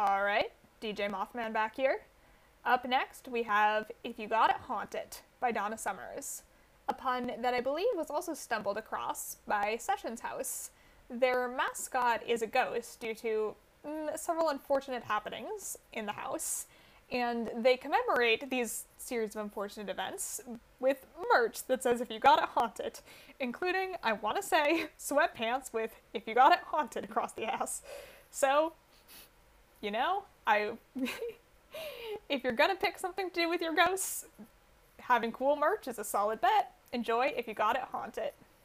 All right, DJ Mothman back here. Up next, we have If You Got It Haunt It by Donna Summers, a pun that I believe was also stumbled across by Sessions House. Their mascot is a ghost due to mm, several unfortunate happenings in the house, and they commemorate these series of unfortunate events with merch that says if you got it haunt it, including, I want to say, sweatpants with if you got it haunt it across the ass. So, you know, I. if you're gonna pick something to do with your ghosts, having cool merch is a solid bet. Enjoy if you got it haunt it.